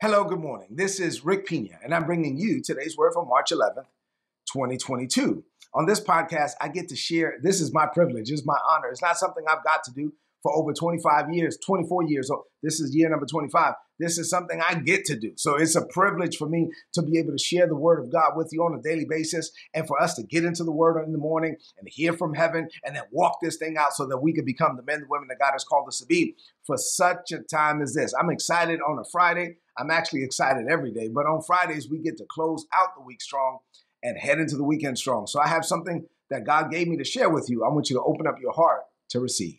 Hello, good morning. This is Rick Pina, and I'm bringing you today's word for March 11th, 2022. On this podcast, I get to share. This is my privilege, it's my honor. It's not something I've got to do for over 25 years, 24 years. So this is year number 25. This is something I get to do. So it's a privilege for me to be able to share the word of God with you on a daily basis and for us to get into the word in the morning and hear from heaven and then walk this thing out so that we can become the men and women that God has called us to be for such a time as this. I'm excited on a Friday. I'm actually excited every day, but on Fridays, we get to close out the week strong and head into the weekend strong. So I have something that God gave me to share with you. I want you to open up your heart to receive.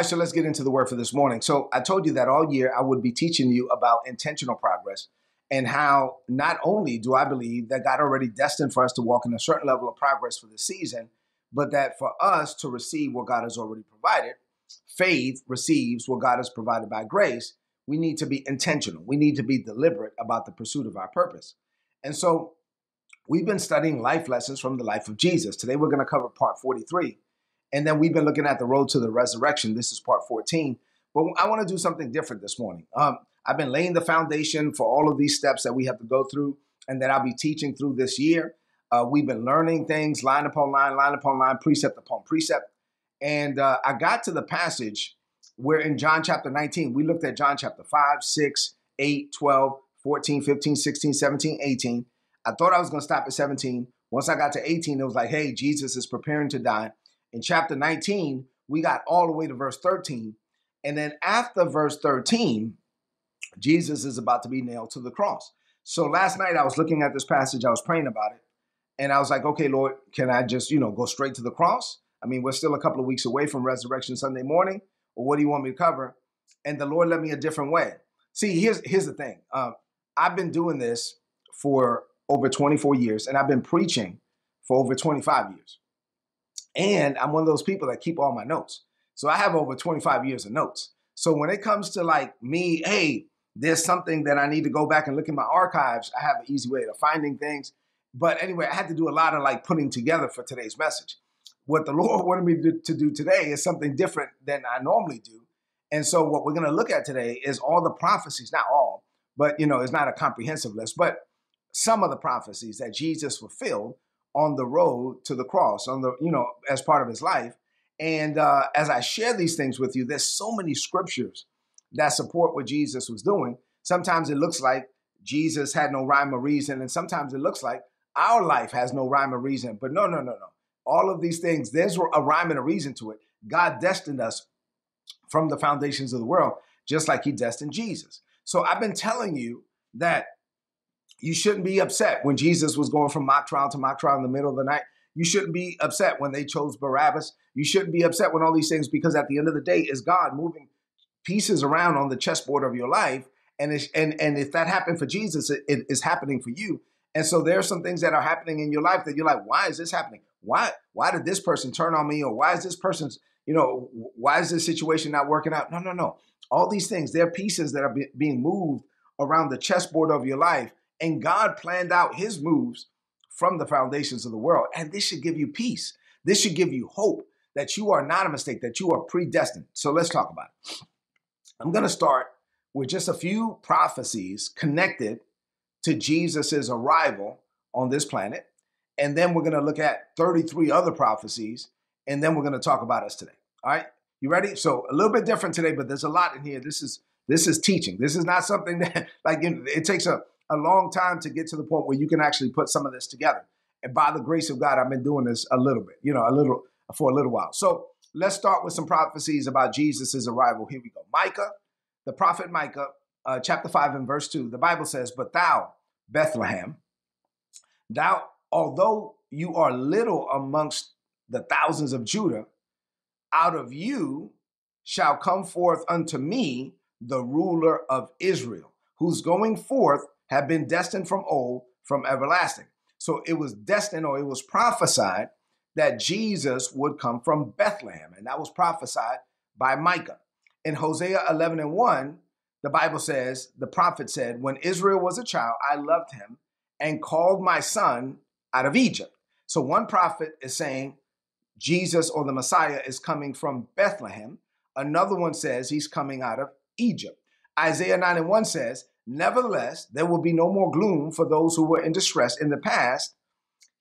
Right, so let's get into the word for this morning. So I told you that all year I would be teaching you about intentional progress and how not only do I believe that God already destined for us to walk in a certain level of progress for the season, but that for us to receive what God has already provided, faith receives what God has provided by grace. We need to be intentional. We need to be deliberate about the pursuit of our purpose. And so we've been studying life lessons from the life of Jesus. Today we're going to cover part 43 and then we've been looking at the road to the resurrection. This is part 14. But I want to do something different this morning. Um, I've been laying the foundation for all of these steps that we have to go through and that I'll be teaching through this year. Uh, we've been learning things line upon line, line upon line, precept upon precept. And uh, I got to the passage where in John chapter 19, we looked at John chapter 5, 6, 8, 12, 14, 15, 16, 17, 18. I thought I was going to stop at 17. Once I got to 18, it was like, hey, Jesus is preparing to die in chapter 19, we got all the way to verse 13. And then after verse 13, Jesus is about to be nailed to the cross. So last night I was looking at this passage, I was praying about it, and I was like, okay, Lord, can I just, you know, go straight to the cross? I mean, we're still a couple of weeks away from Resurrection Sunday morning, or what do you want me to cover? And the Lord led me a different way. See, here's here's the thing. Um, I've been doing this for over 24 years, and I've been preaching for over 25 years. And I'm one of those people that keep all my notes. So I have over 25 years of notes. So when it comes to like me, hey, there's something that I need to go back and look in my archives, I have an easy way of finding things. But anyway, I had to do a lot of like putting together for today's message. What the Lord wanted me to do today is something different than I normally do. And so what we're going to look at today is all the prophecies, not all, but you know, it's not a comprehensive list, but some of the prophecies that Jesus fulfilled on the road to the cross, on the, you know, as part of his life. And uh, as I share these things with you, there's so many scriptures that support what Jesus was doing. Sometimes it looks like Jesus had no rhyme or reason, and sometimes it looks like our life has no rhyme or reason. But no, no, no, no. All of these things, there's a rhyme and a reason to it. God destined us from the foundations of the world, just like He destined Jesus. So I've been telling you that you shouldn't be upset when Jesus was going from mock trial to mock trial in the middle of the night. You shouldn't be upset when they chose Barabbas. You shouldn't be upset when all these things, because at the end of the day, is God moving pieces around on the chessboard of your life. And, and, and if that happened for Jesus, it, it is happening for you. And so there are some things that are happening in your life that you're like, why is this happening? Why why did this person turn on me? Or why is this person's, you know, why is this situation not working out? No, no, no. All these things, they're pieces that are be, being moved around the chessboard of your life and God planned out his moves from the foundations of the world. And this should give you peace. This should give you hope that you are not a mistake, that you are predestined. So let's talk about it. I'm going to start with just a few prophecies connected to Jesus' arrival on this planet. And then we're going to look at 33 other prophecies. And then we're going to talk about us today. All right. You ready? So a little bit different today, but there's a lot in here. This is this is teaching. This is not something that like it takes a a long time to get to the point where you can actually put some of this together. And by the grace of God, I've been doing this a little bit, you know, a little for a little while. So let's start with some prophecies about Jesus' arrival. Here we go. Micah, the prophet Micah, uh, chapter 5 and verse 2, the Bible says, But thou, Bethlehem, thou, although you are little amongst the thousands of Judah, out of you shall come forth unto me the ruler of Israel whose going forth had been destined from old, from everlasting. So it was destined or it was prophesied that Jesus would come from Bethlehem, and that was prophesied by Micah. In Hosea 11 and 1, the Bible says, the prophet said, When Israel was a child, I loved him and called my son out of Egypt. So one prophet is saying Jesus or the Messiah is coming from Bethlehem. Another one says he's coming out of Egypt. Isaiah 9 and 1 says, Nevertheless, there will be no more gloom for those who were in distress. In the past,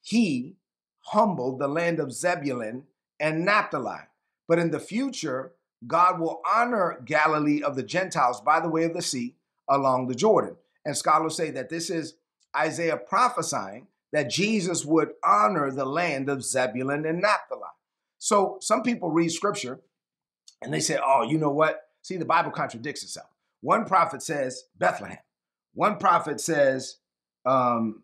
he humbled the land of Zebulun and Naphtali. But in the future, God will honor Galilee of the Gentiles by the way of the sea along the Jordan. And scholars say that this is Isaiah prophesying that Jesus would honor the land of Zebulun and Naphtali. So some people read scripture and they say, oh, you know what? See, the Bible contradicts itself. One prophet says Bethlehem. One prophet says, um,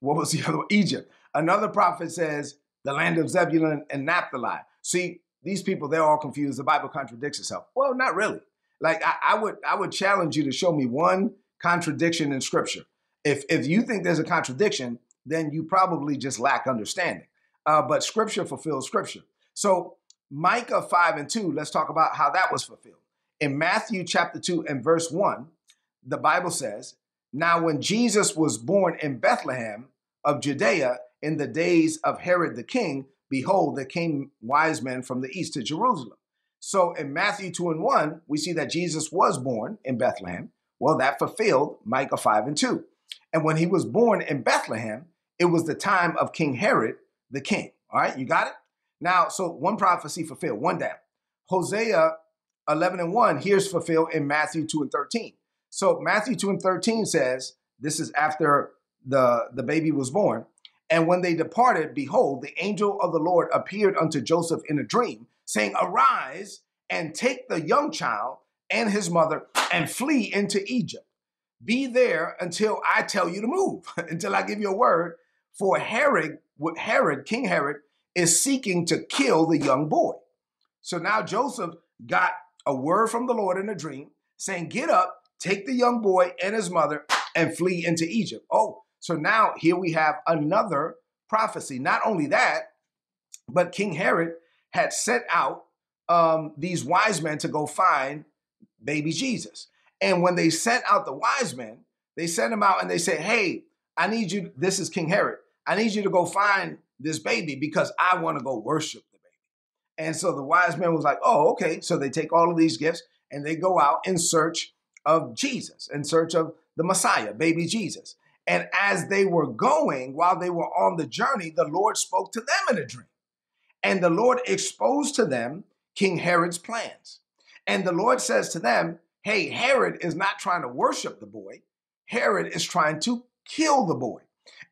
what was the other one? Egypt. Another prophet says the land of Zebulun and Naphtali. See, these people, they're all confused. The Bible contradicts itself. Well, not really. Like I, I would, I would challenge you to show me one contradiction in Scripture. If if you think there's a contradiction, then you probably just lack understanding. Uh, but Scripture fulfills Scripture. So Micah five and two. Let's talk about how that was fulfilled. In Matthew chapter two and verse one, the Bible says, "Now when Jesus was born in Bethlehem of Judea in the days of Herod the king." behold, there came wise men from the east to Jerusalem. So in Matthew 2 and 1, we see that Jesus was born in Bethlehem. Well, that fulfilled Micah 5 and 2. And when he was born in Bethlehem, it was the time of King Herod the king. All right, you got it? Now, so one prophecy fulfilled, one down. Hosea 11 and 1, here's fulfilled in Matthew 2 and 13. So Matthew 2 and 13 says, this is after the, the baby was born. And when they departed, behold, the angel of the Lord appeared unto Joseph in a dream, saying, Arise and take the young child and his mother and flee into Egypt. Be there until I tell you to move, until I give you a word. For Herod, Herod, King Herod, is seeking to kill the young boy. So now Joseph got a word from the Lord in a dream saying, Get up, take the young boy and his mother, and flee into Egypt. Oh, so now here we have another prophecy. Not only that, but King Herod had sent out um, these wise men to go find baby Jesus. And when they sent out the wise men, they sent them out and they said, Hey, I need you. This is King Herod. I need you to go find this baby because I want to go worship. And so the wise men was like, Oh, okay. So they take all of these gifts and they go out in search of Jesus, in search of the Messiah, baby Jesus. And as they were going, while they were on the journey, the Lord spoke to them in a dream. And the Lord exposed to them King Herod's plans. And the Lord says to them, Hey, Herod is not trying to worship the boy, Herod is trying to kill the boy.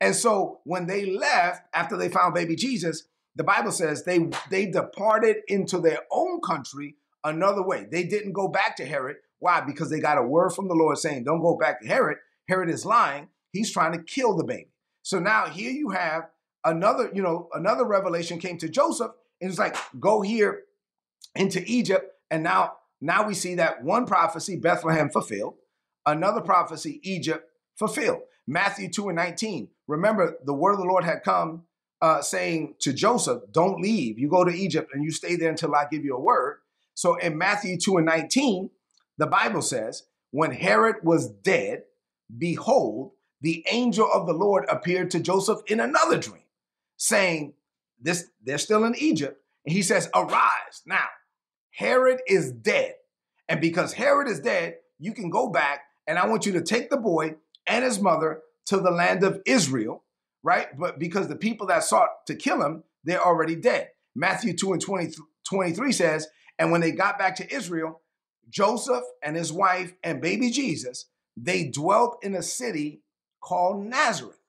And so when they left after they found baby Jesus, the Bible says they they departed into their own country another way. They didn't go back to Herod. Why? Because they got a word from the Lord saying, "Don't go back to Herod. Herod is lying." He's trying to kill the baby. So now here you have another, you know, another revelation came to Joseph and it's like, go here into Egypt. And now, now we see that one prophecy, Bethlehem fulfilled, another prophecy, Egypt fulfilled. Matthew 2 and 19. Remember, the word of the Lord had come uh, saying to Joseph, Don't leave. You go to Egypt and you stay there until I give you a word. So in Matthew 2 and 19, the Bible says, When Herod was dead, behold, the angel of the Lord appeared to Joseph in another dream, saying, This they're still in Egypt. And he says, Arise. Now, Herod is dead. And because Herod is dead, you can go back and I want you to take the boy and his mother to the land of Israel, right? But because the people that sought to kill him, they're already dead. Matthew 2 and 20, 23 says, And when they got back to Israel, Joseph and his wife and baby Jesus, they dwelt in a city called Nazareth.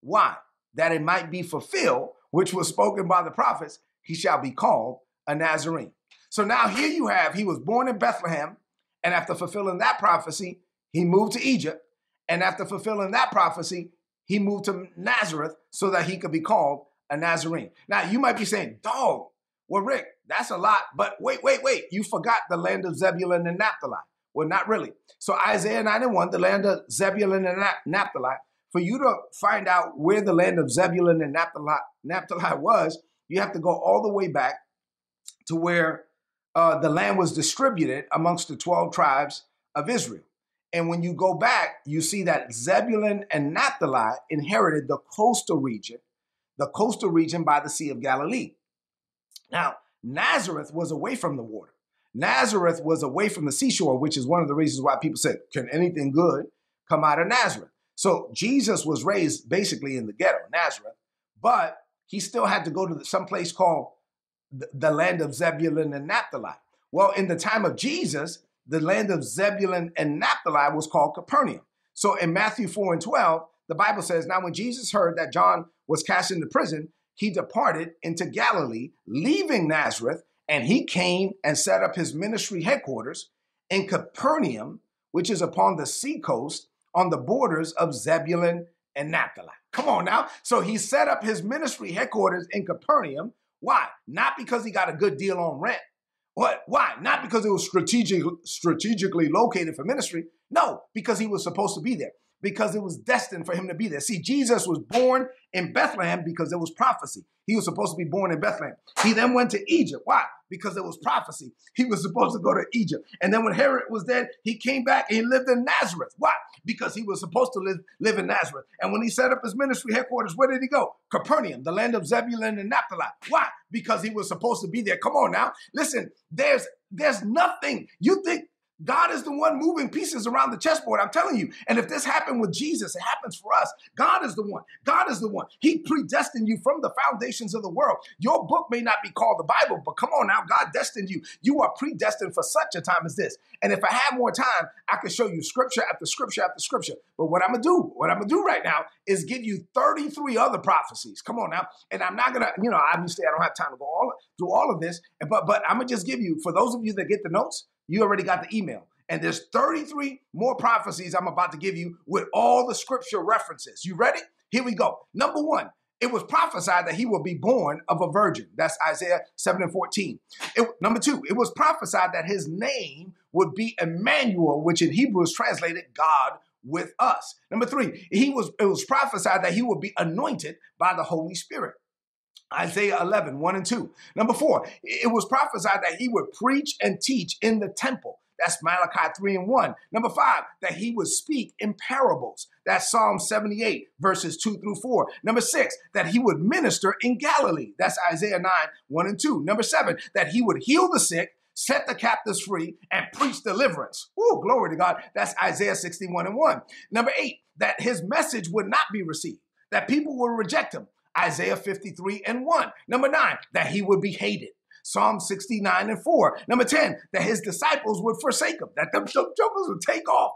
Why? That it might be fulfilled, which was spoken by the prophets, he shall be called a Nazarene. So now here you have, he was born in Bethlehem, and after fulfilling that prophecy, he moved to Egypt. And after fulfilling that prophecy, he moved to Nazareth so that he could be called a Nazarene. Now you might be saying, dog, well, Rick, that's a lot, but wait, wait, wait. You forgot the land of Zebulun and Naphtali. Well, not really. So Isaiah 9 and 1, the land of Zebulun and Naphtali, for you to find out where the land of Zebulun and Naphtali, Naphtali was, you have to go all the way back to where uh, the land was distributed amongst the 12 tribes of Israel. And when you go back, you see that Zebulun and Naphtali inherited the coastal region, the coastal region by the Sea of Galilee. Now, Nazareth was away from the water. Nazareth was away from the seashore, which is one of the reasons why people said, Can anything good come out of Nazareth? So Jesus was raised basically in the ghetto, Nazareth, but he still had to go to some place called the land of Zebulun and Naphtali. Well, in the time of Jesus, the land of Zebulun and Naphtali was called Capernaum. So in Matthew 4 and 12, the Bible says, Now when Jesus heard that John was cast into prison, he departed into Galilee, leaving Nazareth, and he came and set up his ministry headquarters in Capernaum, which is upon the seacoast on the borders of Zebulun and Naphtali. Come on now. So he set up his ministry headquarters in Capernaum. Why? Not because he got a good deal on rent. What? Why? Not because it was strategic, strategically located for ministry. No, because he was supposed to be there because it was destined for him to be there. See, Jesus was born in Bethlehem because there was prophecy. He was supposed to be born in Bethlehem. He then went to Egypt. Why? Because there was prophecy. He was supposed to go to Egypt. And then when Herod was dead, he came back and he lived in Nazareth. Why? Because he was supposed to live, live in Nazareth. And when he set up his ministry headquarters, where did he go? Capernaum, the land of Zebulun and Naphtali. Why? Because he was supposed to be there. Come on now. Listen, there's there's nothing. You think God is the one moving pieces around the chessboard. I'm telling you. And if this happened with Jesus, it happens for us. God is the one. God is the one. He predestined you from the foundations of the world. Your book may not be called the Bible, but come on now, God destined you. You are predestined for such a time as this. And if I had more time, I could show you scripture after scripture after scripture. But what I'm gonna do, what I'm gonna do right now is give you 33 other prophecies. Come on now. And I'm not gonna, you know, obviously I don't have time to go all through all of this, but but I'm gonna just give you, for those of you that get the notes, you already got the email. And there's 33 more prophecies I'm about to give you with all the scripture references. You ready? Here we go. Number one, it was prophesied that he will be born of a virgin. That's Isaiah 7 and 14. It, number two, it was prophesied that his name would be Emmanuel, which in Hebrew is translated God with us. Number three, he was it was prophesied that he would be anointed by the Holy Spirit. Isaiah 11, 1 and 2. Number four, it was prophesied that he would preach and teach in the temple. That's Malachi 3 and 1. Number five, that he would speak in parables. That's Psalm 78, verses 2 through 4. Number six, that he would minister in Galilee. That's Isaiah 9, 1 and 2. Number seven, that he would heal the sick, set the captives free, and preach deliverance. Ooh, glory to God. That's Isaiah 61 and 1. Number eight, that his message would not be received, that people would reject him. Isaiah 53 and 1. Number nine, that he would be hated. Psalm 69 and 4. Number 10, that his disciples would forsake him, that the jokers would take off.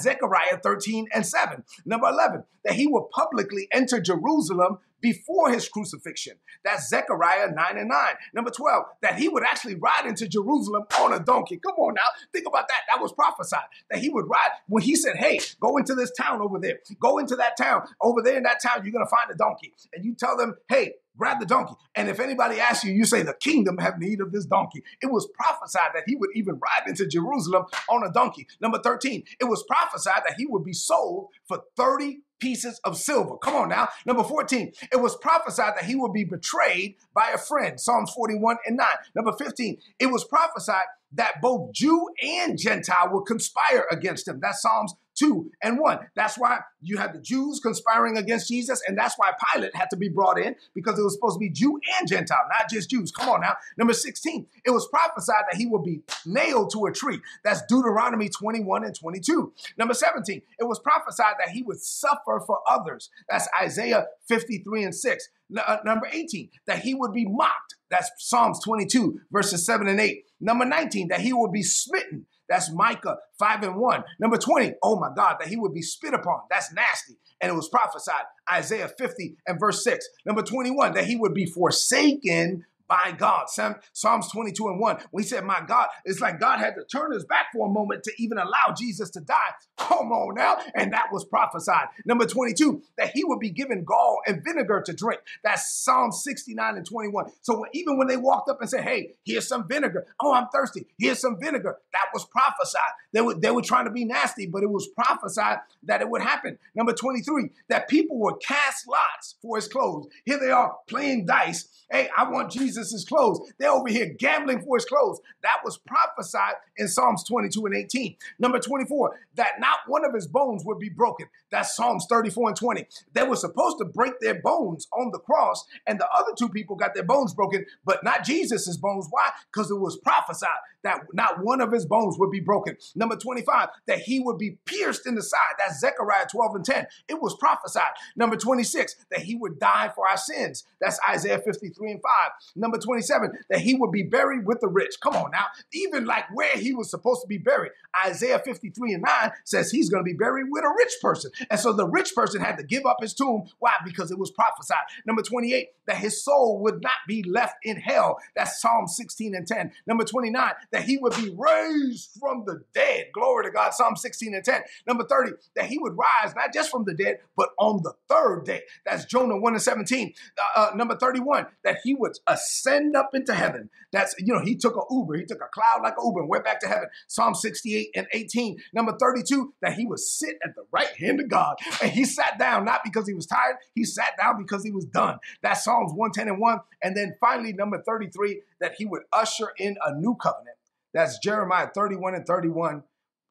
Zechariah 13 and 7. Number 11, that he would publicly enter Jerusalem before his crucifixion. That's Zechariah 9 and 9. Number 12, that he would actually ride into Jerusalem on a donkey. Come on now, think about that. That was prophesied. That he would ride when he said, Hey, go into this town over there. Go into that town. Over there in that town, you're going to find a donkey. And you tell them, Hey, grab the donkey. And if anybody asks you, you say, The kingdom have need of this donkey. It was prophesied that he would even ride into Jerusalem on a donkey. Number 13, it was prophesied that he would be sold for 30 pieces of silver. Come on now. Number 14, it was prophesied that he would be betrayed by a friend. Psalms 41 and 9. Number 15, it was prophesied that both Jew and Gentile would conspire against him. That's Psalms 2 and 1. That's why you had the Jews conspiring against Jesus, and that's why Pilate had to be brought in because it was supposed to be Jew and Gentile, not just Jews. Come on now. Number 16, it was prophesied that he would be nailed to a tree. That's Deuteronomy 21 and 22. Number 17, it was prophesied that he would suffer for others. That's Isaiah 53 and 6. Uh, number 18, that he would be mocked. That's Psalms 22, verses 7 and 8. Number 19, that he would be smitten. That's Micah 5 and 1. Number 20, oh my God, that he would be spit upon. That's nasty. And it was prophesied, Isaiah 50 and verse 6. Number 21, that he would be forsaken by God. Psalms 22 and 1, we said, My God, it's like God had to turn his back for a moment to even allow Jesus to die. Come on now. And that was prophesied. Number 22, that he would be given gall and vinegar to drink. That's Psalm 69 and 21. So even when they walked up and said, Hey, here's some vinegar. Oh, I'm thirsty. Here's some vinegar. That was prophesied. They were, they were trying to be nasty, but it was prophesied that it would happen. Number 23, that people would cast lots for his clothes. Here they are playing dice. Hey, I want Jesus' clothes. They're over here gambling for his clothes. That was prophesied in Psalms 22 and 18. Number 24, that not one of his bones would be broken. That's Psalms 34 and 20. They were supposed to break their bones on the cross, and the other two people got their bones broken, but not Jesus' bones. Why? Because it was prophesied that not one of his bones would be broken. Number 25, that he would be pierced in the side. That's Zechariah 12 and 10. It was prophesied. Number 26, that he would die for our sins. That's Isaiah 53 and 5. Number 27, that he would be buried with the rich. Come on now. Even like where he was supposed to be buried. Isaiah 53 and 9 says he's going to be buried with a rich person. And so the rich person had to give up his tomb. Why? Because it was prophesied. Number 28, that his soul would not be left in hell. That's Psalm 16 and 10. Number 29, that he would be raised from the dead. Glory to God. Psalm 16 and 10. Number 30, that he would rise not just from the dead, but on the third day. That's Jonah 1 and 17. Uh, uh, number 31, that he would ascend up into heaven. That's, you know, he took a Uber. He took a cloud like an Uber and went back to heaven. Psalm 68 and 18. Number 32, that he would sit at the right hand of God. And he sat down not because he was tired, he sat down because he was done. That's Psalms 110 and 1. And then finally, number 33, that he would usher in a new covenant. That's Jeremiah 31 and 31.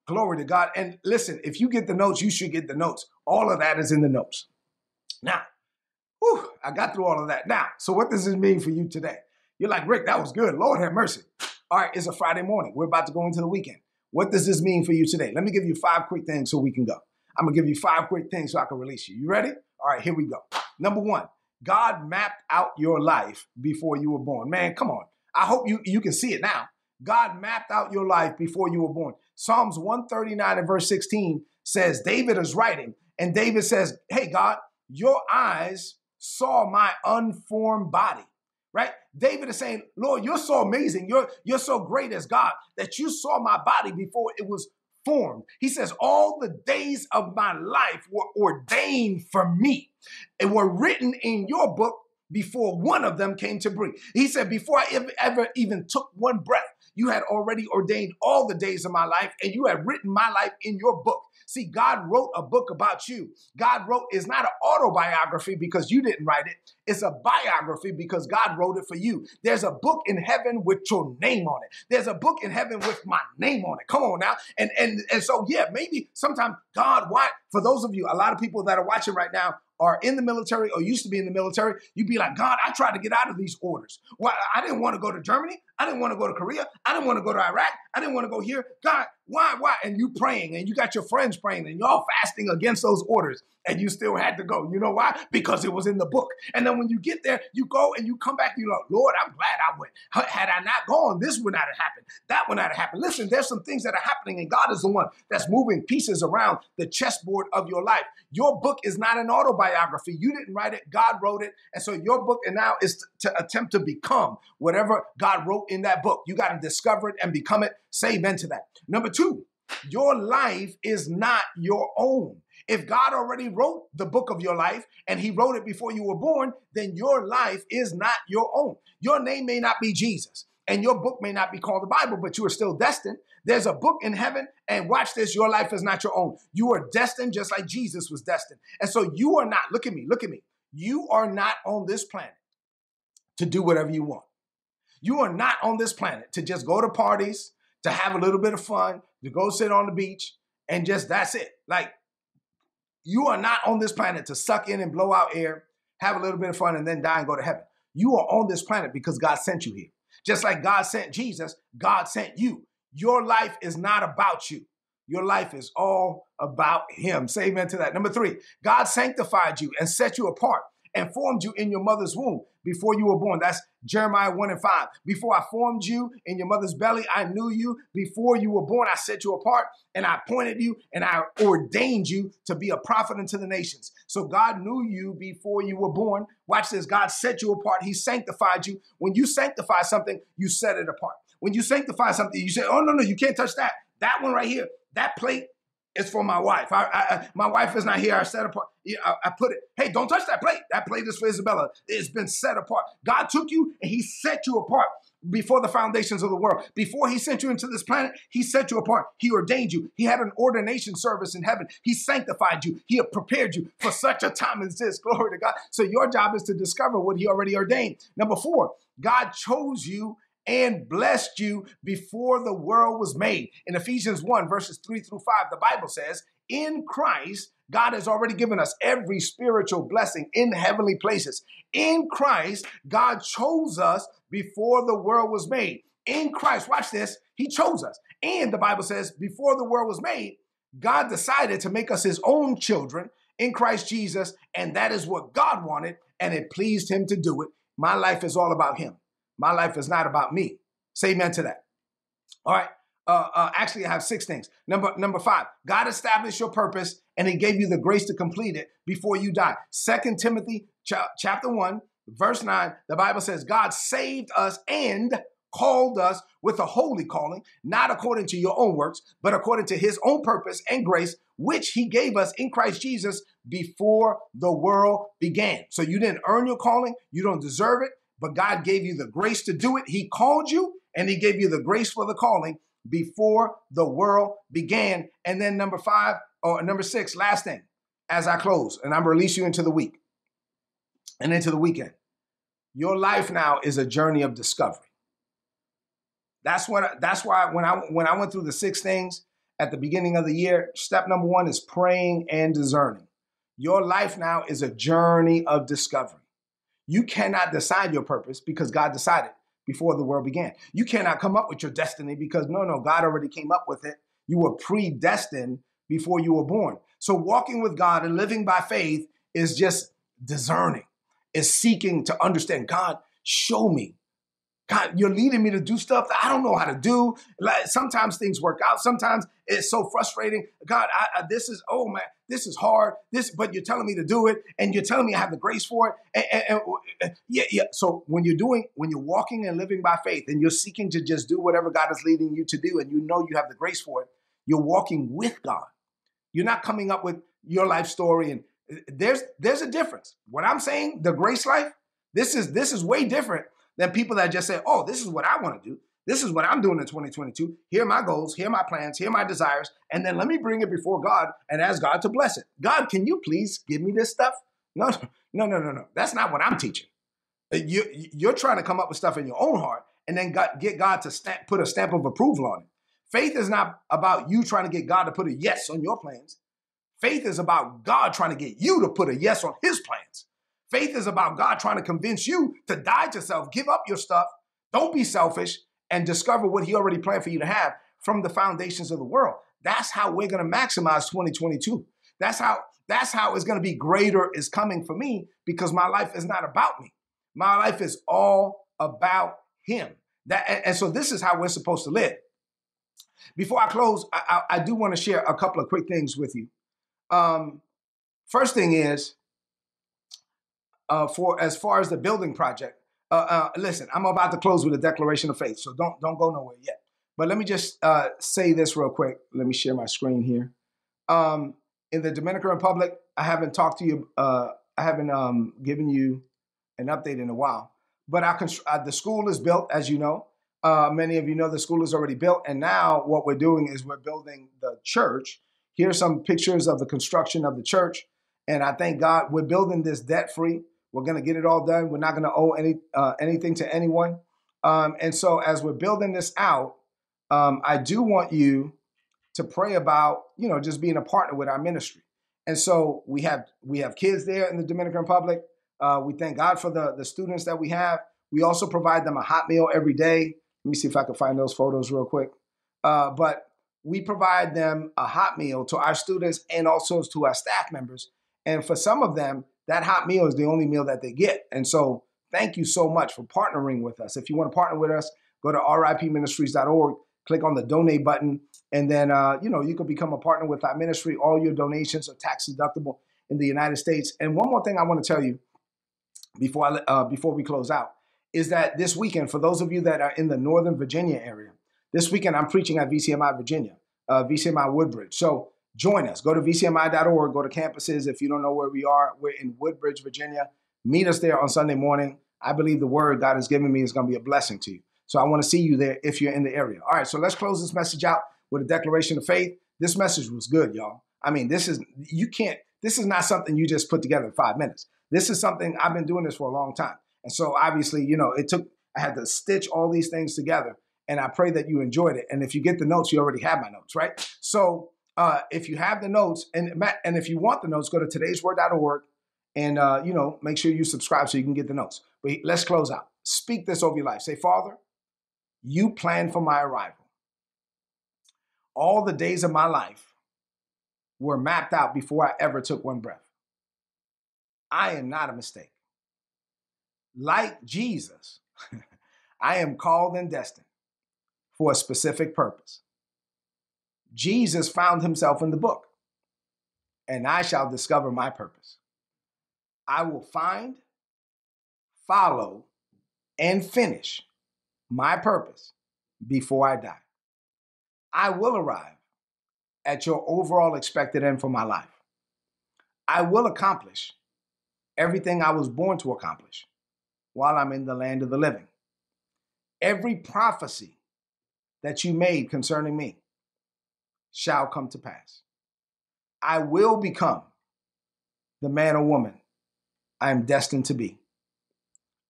Glory to God. And listen, if you get the notes, you should get the notes. All of that is in the notes. Now, whew, I got through all of that. Now, so what does this mean for you today? You're like, Rick, that was good. Lord have mercy. All right, it's a Friday morning. We're about to go into the weekend. What does this mean for you today? Let me give you five quick things so we can go. I'm gonna give you five quick things so I can release you. You ready? All right, here we go. Number one, God mapped out your life before you were born. Man, come on. I hope you, you can see it now. God mapped out your life before you were born. Psalms 139 and verse 16 says, David is writing, and David says, Hey, God, your eyes saw my unformed body. Right? David is saying, Lord, you're so amazing. You're, you're so great as God that you saw my body before it was formed. He says, All the days of my life were ordained for me and were written in your book before one of them came to breathe. He said, Before I ever, ever even took one breath, you had already ordained all the days of my life and you had written my life in your book. See, God wrote a book about you. God wrote is not an autobiography because you didn't write it. It's a biography because God wrote it for you. There's a book in heaven with your name on it. There's a book in heaven with my name on it. Come on now. And and and so yeah, maybe sometimes God, why for those of you, a lot of people that are watching right now are in the military or used to be in the military, you'd be like, God, I tried to get out of these orders. Why I didn't want to go to Germany. I didn't want to go to Korea. I didn't want to go to Iraq. I didn't want to go here. God, why, why? And you praying and you got your friends praying and y'all fasting against those orders and you still had to go. You know why? Because it was in the book. And then when you get there, you go and you come back, and you know, Lord, I'm glad I went. Had I not gone, this would not have happened. That would not have happened. Listen, there's some things that are happening, and God is the one that's moving pieces around the chessboard of your life. Your book is not an autobiography. You didn't write it, God wrote it. And so your book and now is to attempt to become whatever God wrote in that book. You got to discover it and become it. Save to that. Number two, your life is not your own. If God already wrote the book of your life and he wrote it before you were born, then your life is not your own. Your name may not be Jesus and your book may not be called the Bible, but you are still destined. There's a book in heaven, and watch this your life is not your own. You are destined just like Jesus was destined. And so you are not, look at me, look at me. You are not on this planet to do whatever you want. You are not on this planet to just go to parties, to have a little bit of fun, to go sit on the beach, and just that's it. Like, you are not on this planet to suck in and blow out air, have a little bit of fun, and then die and go to heaven. You are on this planet because God sent you here. Just like God sent Jesus, God sent you. Your life is not about you. Your life is all about Him. Say amen to that. Number three, God sanctified you and set you apart and formed you in your mother's womb before you were born. That's Jeremiah 1 and 5. Before I formed you in your mother's belly, I knew you. Before you were born, I set you apart and I appointed you and I ordained you to be a prophet unto the nations. So God knew you before you were born. Watch this God set you apart, He sanctified you. When you sanctify something, you set it apart. When you sanctify something, you say, Oh, no, no, you can't touch that. That one right here, that plate is for my wife. I, I, my wife is not here. I set apart. I, I put it. Hey, don't touch that plate. That plate is for Isabella. It's been set apart. God took you and He set you apart before the foundations of the world. Before He sent you into this planet, He set you apart. He ordained you. He had an ordination service in heaven. He sanctified you. He prepared you for such a time as this. Glory to God. So your job is to discover what He already ordained. Number four, God chose you and blessed you before the world was made. In Ephesians 1, verses 3 through 5, the Bible says, In Christ, God has already given us every spiritual blessing in heavenly places. In Christ, God chose us before the world was made. In Christ, watch this, He chose us. And the Bible says, before the world was made, God decided to make us His own children in Christ Jesus, and that is what God wanted, and it pleased Him to do it. My life is all about Him. My life is not about me. Say amen to that. All right. Uh, uh, actually, I have six things. Number number five, God established your purpose and He gave you the grace to complete it before you die. Second Timothy ch- chapter one, verse nine. The Bible says, God saved us and called us with a holy calling, not according to your own works, but according to His own purpose and grace, which He gave us in Christ Jesus before the world began. So you didn't earn your calling, you don't deserve it but God gave you the grace to do it. He called you and He gave you the grace for the calling before the world began. And then number five, or number six, last thing, as I close, and I'm release you into the week and into the weekend. Your life now is a journey of discovery. That's what that's why when I when I went through the six things at the beginning of the year, step number one is praying and discerning. Your life now is a journey of discovery. You cannot decide your purpose because God decided before the world began. You cannot come up with your destiny because no, no, God already came up with it. You were predestined before you were born. So walking with God and living by faith is just discerning, is seeking to understand God, show me God, you're leading me to do stuff that I don't know how to do. Like sometimes things work out. Sometimes it's so frustrating. God, I, I, this is oh man, this is hard. This, but you're telling me to do it, and you're telling me I have the grace for it. And, and, and, yeah, yeah. So when you're doing, when you're walking and living by faith, and you're seeking to just do whatever God is leading you to do, and you know you have the grace for it, you're walking with God. You're not coming up with your life story, and uh, there's there's a difference. What I'm saying, the grace life, this is this is way different than people that just say, oh, this is what I want to do. This is what I'm doing in 2022. Here are my goals. Here are my plans. Here are my desires. And then let me bring it before God and ask God to bless it. God, can you please give me this stuff? No, no, no, no, no. That's not what I'm teaching. Uh, you, you're trying to come up with stuff in your own heart and then get God to stamp, put a stamp of approval on it. Faith is not about you trying to get God to put a yes on your plans. Faith is about God trying to get you to put a yes on his plans. Faith is about God trying to convince you to die to self, give up your stuff, don't be selfish, and discover what He already planned for you to have from the foundations of the world. That's how we're going to maximize 2022. That's how that's how it's going to be greater is coming for me because my life is not about me. My life is all about Him. That and, and so this is how we're supposed to live. Before I close, I, I, I do want to share a couple of quick things with you. Um, first thing is uh, for as far as the building project. Uh, uh, listen, I'm about to close with a declaration of faith, so don't don't go nowhere yet. But let me just uh, say this real quick. Let me share my screen here. Um, in the Dominican Republic, I haven't talked to you. Uh, I haven't um, given you an update in a while. But uh, the school is built, as you know. many of you know the school is already built, and now what we're doing is we're building the church. Here's some pictures of the construction of the church, and I thank God we're building this debt free. We're going to get it all done. We're not going to owe any uh, anything to anyone. Um, and so, as we're building this out, um, I do want you to pray about, you know, just being a partner with our ministry. And so we have we have kids there in the Dominican Republic. Uh, we thank God for the the students that we have. We also provide them a hot meal every day. Let me see if I can find those photos real quick. Uh, but we provide them a hot meal to our students and also to our staff members. And for some of them, that hot meal is the only meal that they get. And so thank you so much for partnering with us. If you want to partner with us, go to ripministries.org, click on the donate button, and then uh, you know you can become a partner with our ministry. All your donations are tax deductible in the United States. And one more thing I want to tell you before I uh, before we close out is that this weekend, for those of you that are in the Northern Virginia area, this weekend I'm preaching at VCMI Virginia, uh, VCMI Woodbridge. So join us. Go to vcmi.org. Go to campuses. If you don't know where we are, we're in Woodbridge, Virginia. Meet us there on Sunday morning. I believe the word God has given me is going to be a blessing to you. So I want to see you there if you're in the area. All right, so let's close this message out with a declaration of faith. This message was good, y'all. I mean, this is you can't this is not something you just put together in 5 minutes. This is something I've been doing this for a long time. And so obviously, you know, it took I had to stitch all these things together and I pray that you enjoyed it. And if you get the notes, you already have my notes, right? So uh, if you have the notes and and if you want the notes, go to today'sword.org and uh, you know make sure you subscribe so you can get the notes. But let's close out. Speak this over your life. Say, Father, you planned for my arrival. All the days of my life were mapped out before I ever took one breath. I am not a mistake. Like Jesus, I am called and destined for a specific purpose. Jesus found himself in the book, and I shall discover my purpose. I will find, follow, and finish my purpose before I die. I will arrive at your overall expected end for my life. I will accomplish everything I was born to accomplish while I'm in the land of the living. Every prophecy that you made concerning me shall come to pass. I will become the man or woman I am destined to be.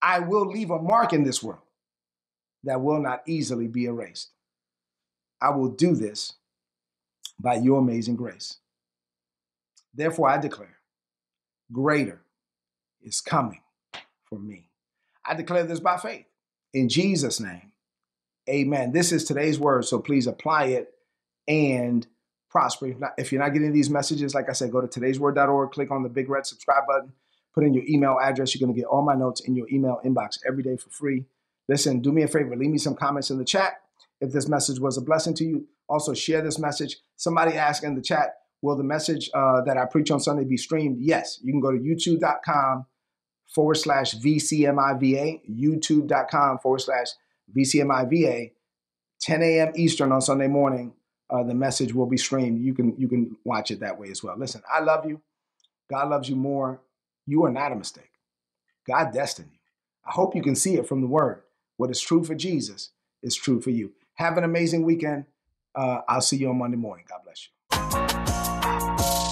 I will leave a mark in this world that will not easily be erased. I will do this by your amazing grace. Therefore, I declare greater is coming for me. I declare this by faith. In Jesus' name, amen. This is today's word, so please apply it and prosper. If, not, if you're not getting these messages, like I said, go to today'sword.org, click on the big red subscribe button, put in your email address. You're going to get all my notes in your email inbox every day for free. Listen, do me a favor, leave me some comments in the chat if this message was a blessing to you. Also, share this message. Somebody asked in the chat, will the message uh, that I preach on Sunday be streamed? Yes. You can go to youtube.com forward slash VCMIVA, youtube.com forward slash VCMIVA, 10 a.m. Eastern on Sunday morning. Uh, the message will be streamed. You can you can watch it that way as well. Listen, I love you. God loves you more. You are not a mistake. God destined you. I hope you can see it from the word. What is true for Jesus is true for you. Have an amazing weekend. Uh, I'll see you on Monday morning. God bless you.